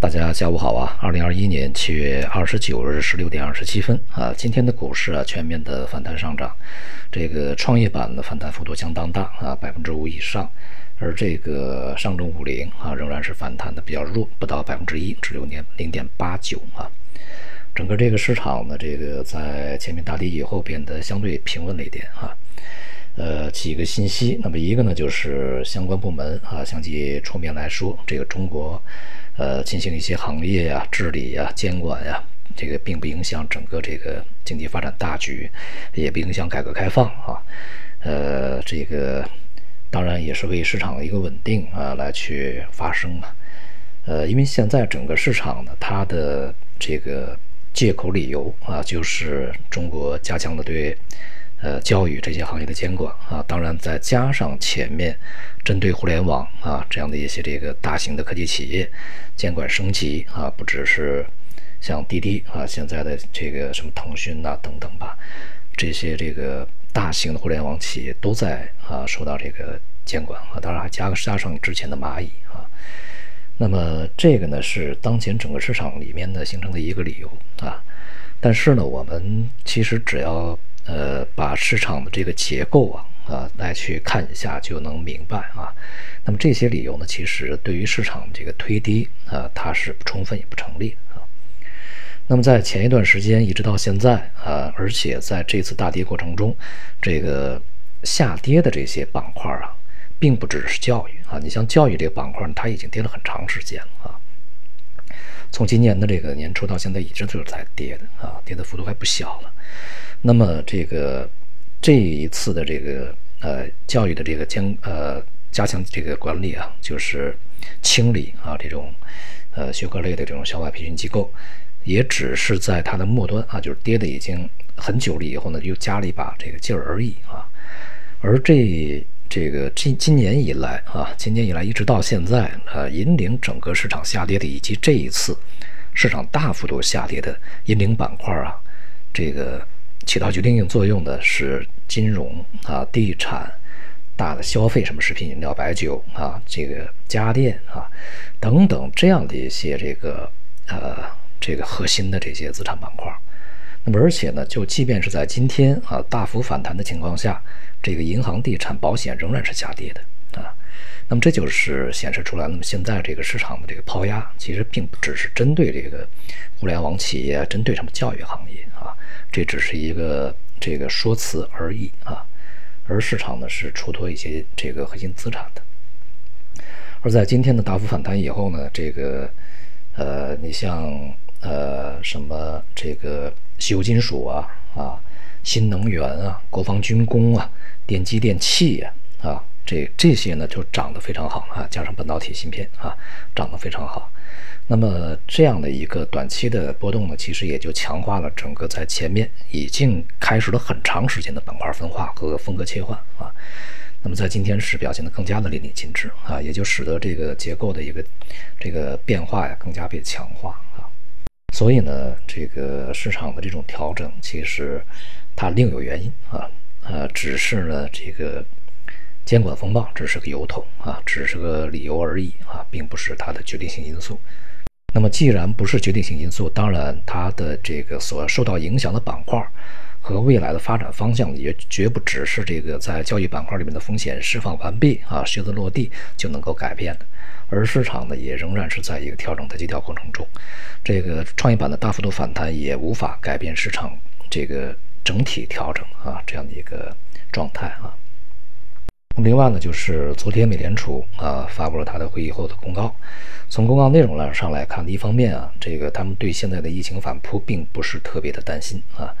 大家下午好啊！二零二一年七月二十九日十六点二十七分啊，今天的股市啊全面的反弹上涨，这个创业板的反弹幅度相当大啊，百分之五以上，而这个上证五零啊仍然是反弹的比较弱，不到百分之一，只有点零点八九啊。整个这个市场呢，这个在前面大跌以后变得相对平稳了一点啊。呃，几个信息，那么一个呢就是相关部门啊，相继出面来说，这个中国。呃，进行一些行业呀、治理呀、监管呀，这个并不影响整个这个经济发展大局，也不影响改革开放啊。呃，这个当然也是为市场的一个稳定啊来去发声嘛。呃，因为现在整个市场呢，它的这个借口理由啊，就是中国加强了对。呃，教育这些行业的监管啊，当然再加上前面针对互联网啊这样的一些这个大型的科技企业监管升级啊，不只是像滴滴啊，现在的这个什么腾讯呐等等吧，这些这个大型的互联网企业都在啊受到这个监管啊，当然还加加上之前的蚂蚁啊，那么这个呢是当前整个市场里面的形成的一个理由啊，但是呢，我们其实只要。呃，把市场的这个结构啊啊来去看一下，就能明白啊。那么这些理由呢，其实对于市场这个推低啊，它是不充分也不成立啊。那么在前一段时间一直到现在啊，而且在这次大跌过程中，这个下跌的这些板块啊，并不只是教育啊。你像教育这个板块，它已经跌了很长时间了啊。从今年的这个年初到现在，一直都是在跌的啊，跌的幅度还不小了。那么这个这一次的这个呃教育的这个监呃加强这个管理啊，就是清理啊这种呃学科类的这种校外培训机构，也只是在它的末端啊，就是跌的已经很久了以后呢，又加了一把这个劲而已啊。而这这个今今年以来啊，今年以来一直到现在呃，引领整个市场下跌的，以及这一次市场大幅度下跌的引领板块啊，这个。起到决定性作用的是金融啊、地产、大的消费，什么食品饮料、白酒啊、这个家电啊等等这样的一些这个呃这个核心的这些资产板块。那么而且呢，就即便是在今天啊大幅反弹的情况下，这个银行、地产、保险仍然是下跌的啊。那么这就是显示出来，那么现在这个市场的这个抛压，其实并不只是针对这个互联网企业，针对什么教育行业。这只是一个这个说辞而已啊，而市场呢是出脱一些这个核心资产的。而在今天的大幅反弹以后呢，这个呃，你像呃什么这个稀有金属啊啊，新能源啊，国防军工啊，电机电器呀啊，这这些呢就涨得非常好啊，加上半导体芯片啊，涨得非常好。那么这样的一个短期的波动呢，其实也就强化了整个在前面已经开始了很长时间的板块分化和风格切换啊。那么在今天是表现的更加的淋漓尽致啊，也就使得这个结构的一个这个变化呀更加被强化啊。所以呢，这个市场的这种调整其实它另有原因啊，呃，只是呢这个监管风暴只是个由头啊，只是个理由而已啊，并不是它的决定性因素。那么，既然不是决定性因素，当然它的这个所受到影响的板块和未来的发展方向，也绝不只是这个在教育板块里面的风险释放完毕啊，靴子落地就能够改变的。而市场呢，也仍然是在一个调整的基调过程中，这个创业板的大幅度反弹也无法改变市场这个整体调整啊这样的一个状态啊。另外呢，就是昨天美联储啊发布了他的会议后的公告。从公告内容上来看，一方面啊，这个他们对现在的疫情反扑并不是特别的担心啊。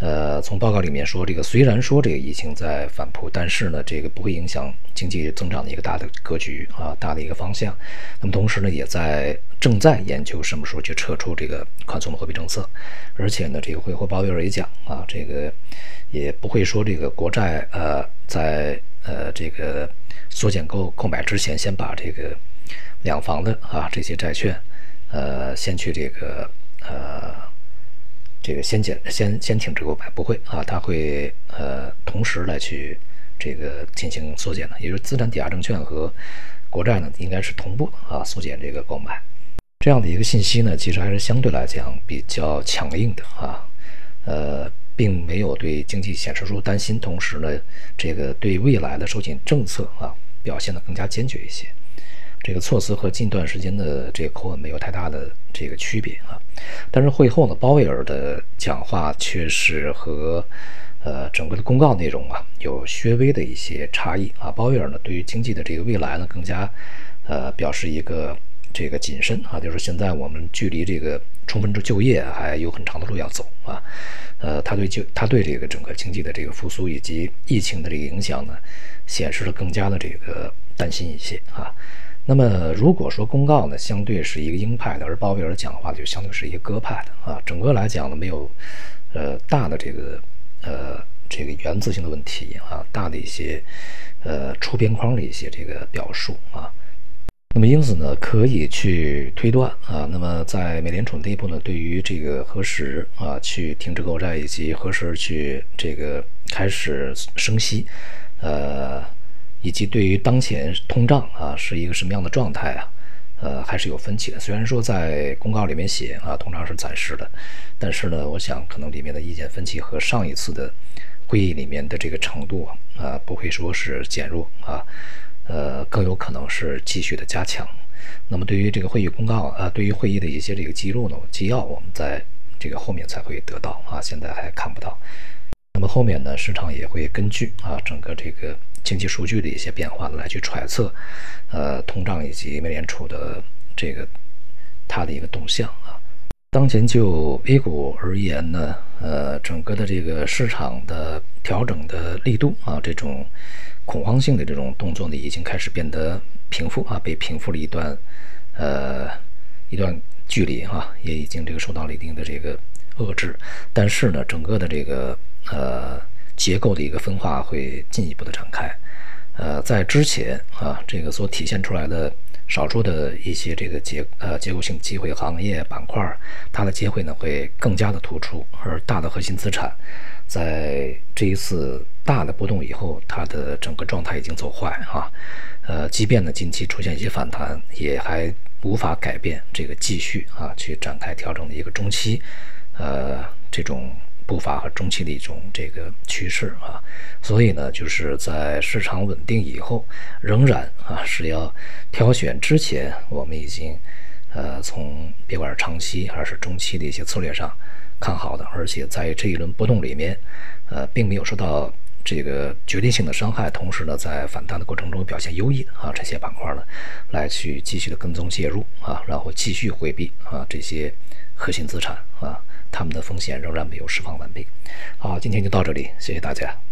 呃，从报告里面说，这个虽然说这个疫情在反扑，但是呢，这个不会影响经济增长的一个大的格局啊，大的一个方向。那么同时呢，也在正在研究什么时候去撤出这个宽松的货币政策。而且呢，这个会后鲍威尔也讲啊，这个也不会说这个国债呃在呃这个缩减购购买之前，先把这个。两房的啊，这些债券，呃，先去这个呃，这个先减先先停止购买，不会啊，它会呃同时来去这个进行缩减的，也就是资产抵押证券和国债呢，应该是同步啊缩减这个购买。这样的一个信息呢，其实还是相对来讲比较强硬的啊，呃，并没有对经济显示出担心，同时呢，这个对未来的收紧政策啊表现得更加坚决一些。这个措辞和近段时间的这个口吻没有太大的这个区别啊，但是会后呢，鲍威尔的讲话却是和呃整个的公告内容啊有略微的一些差异啊。鲍威尔呢，对于经济的这个未来呢，更加呃表示一个这个谨慎啊，就是现在我们距离这个充分就就业还有很长的路要走啊。呃，他对就他对这个整个经济的这个复苏以及疫情的这个影响呢，显示了更加的这个担心一些啊。那么，如果说公告呢，相对是一个鹰派的，而鲍威尔讲话就相对是一个鸽派的啊。整个来讲呢，没有呃大的这个呃这个原则性的问题啊，大的一些呃出边框的一些这个表述啊。那么因此呢，可以去推断啊，那么在美联储内部呢，对于这个何时啊去停止购债，以及何时去这个开始升息，呃。以及对于当前通胀啊是一个什么样的状态啊，呃还是有分歧的。虽然说在公告里面写啊通胀是暂时的，但是呢，我想可能里面的意见分歧和上一次的会议里面的这个程度啊不会说是减弱啊，呃更有可能是继续的加强。那么对于这个会议公告啊，对于会议的一些这个记录呢纪要，我们在这个后面才会得到啊，现在还看不到。后面呢，市场也会根据啊整个这个。经济数据的一些变化来去揣测，呃，通胀以及美联储的这个它的一个动向啊。当前就 A 股而言呢，呃，整个的这个市场的调整的力度啊，这种恐慌性的这种动作呢，已经开始变得平复啊，被平复了一段呃一段距离啊，也已经这个受到了一定的这个遏制。但是呢，整个的这个呃。结构的一个分化会进一步的展开，呃，在之前啊，这个所体现出来的少数的一些这个结呃结构性机会行业板块，它的机会呢会更加的突出，而大的核心资产，在这一次大的波动以后，它的整个状态已经走坏啊，呃，即便呢近期出现一些反弹，也还无法改变这个继续啊去展开调整的一个中期，呃，这种。步伐和中期的一种这个趋势啊，所以呢，就是在市场稳定以后，仍然啊是要挑选之前我们已经呃从别管是长期还是中期的一些策略上看好的，而且在这一轮波动里面，呃，并没有受到这个决定性的伤害，同时呢，在反弹的过程中表现优异的啊这些板块呢，来去继续的跟踪介入啊，然后继续回避啊这些核心资产啊。他们的风险仍然没有释放完毕。好，今天就到这里，谢谢大家。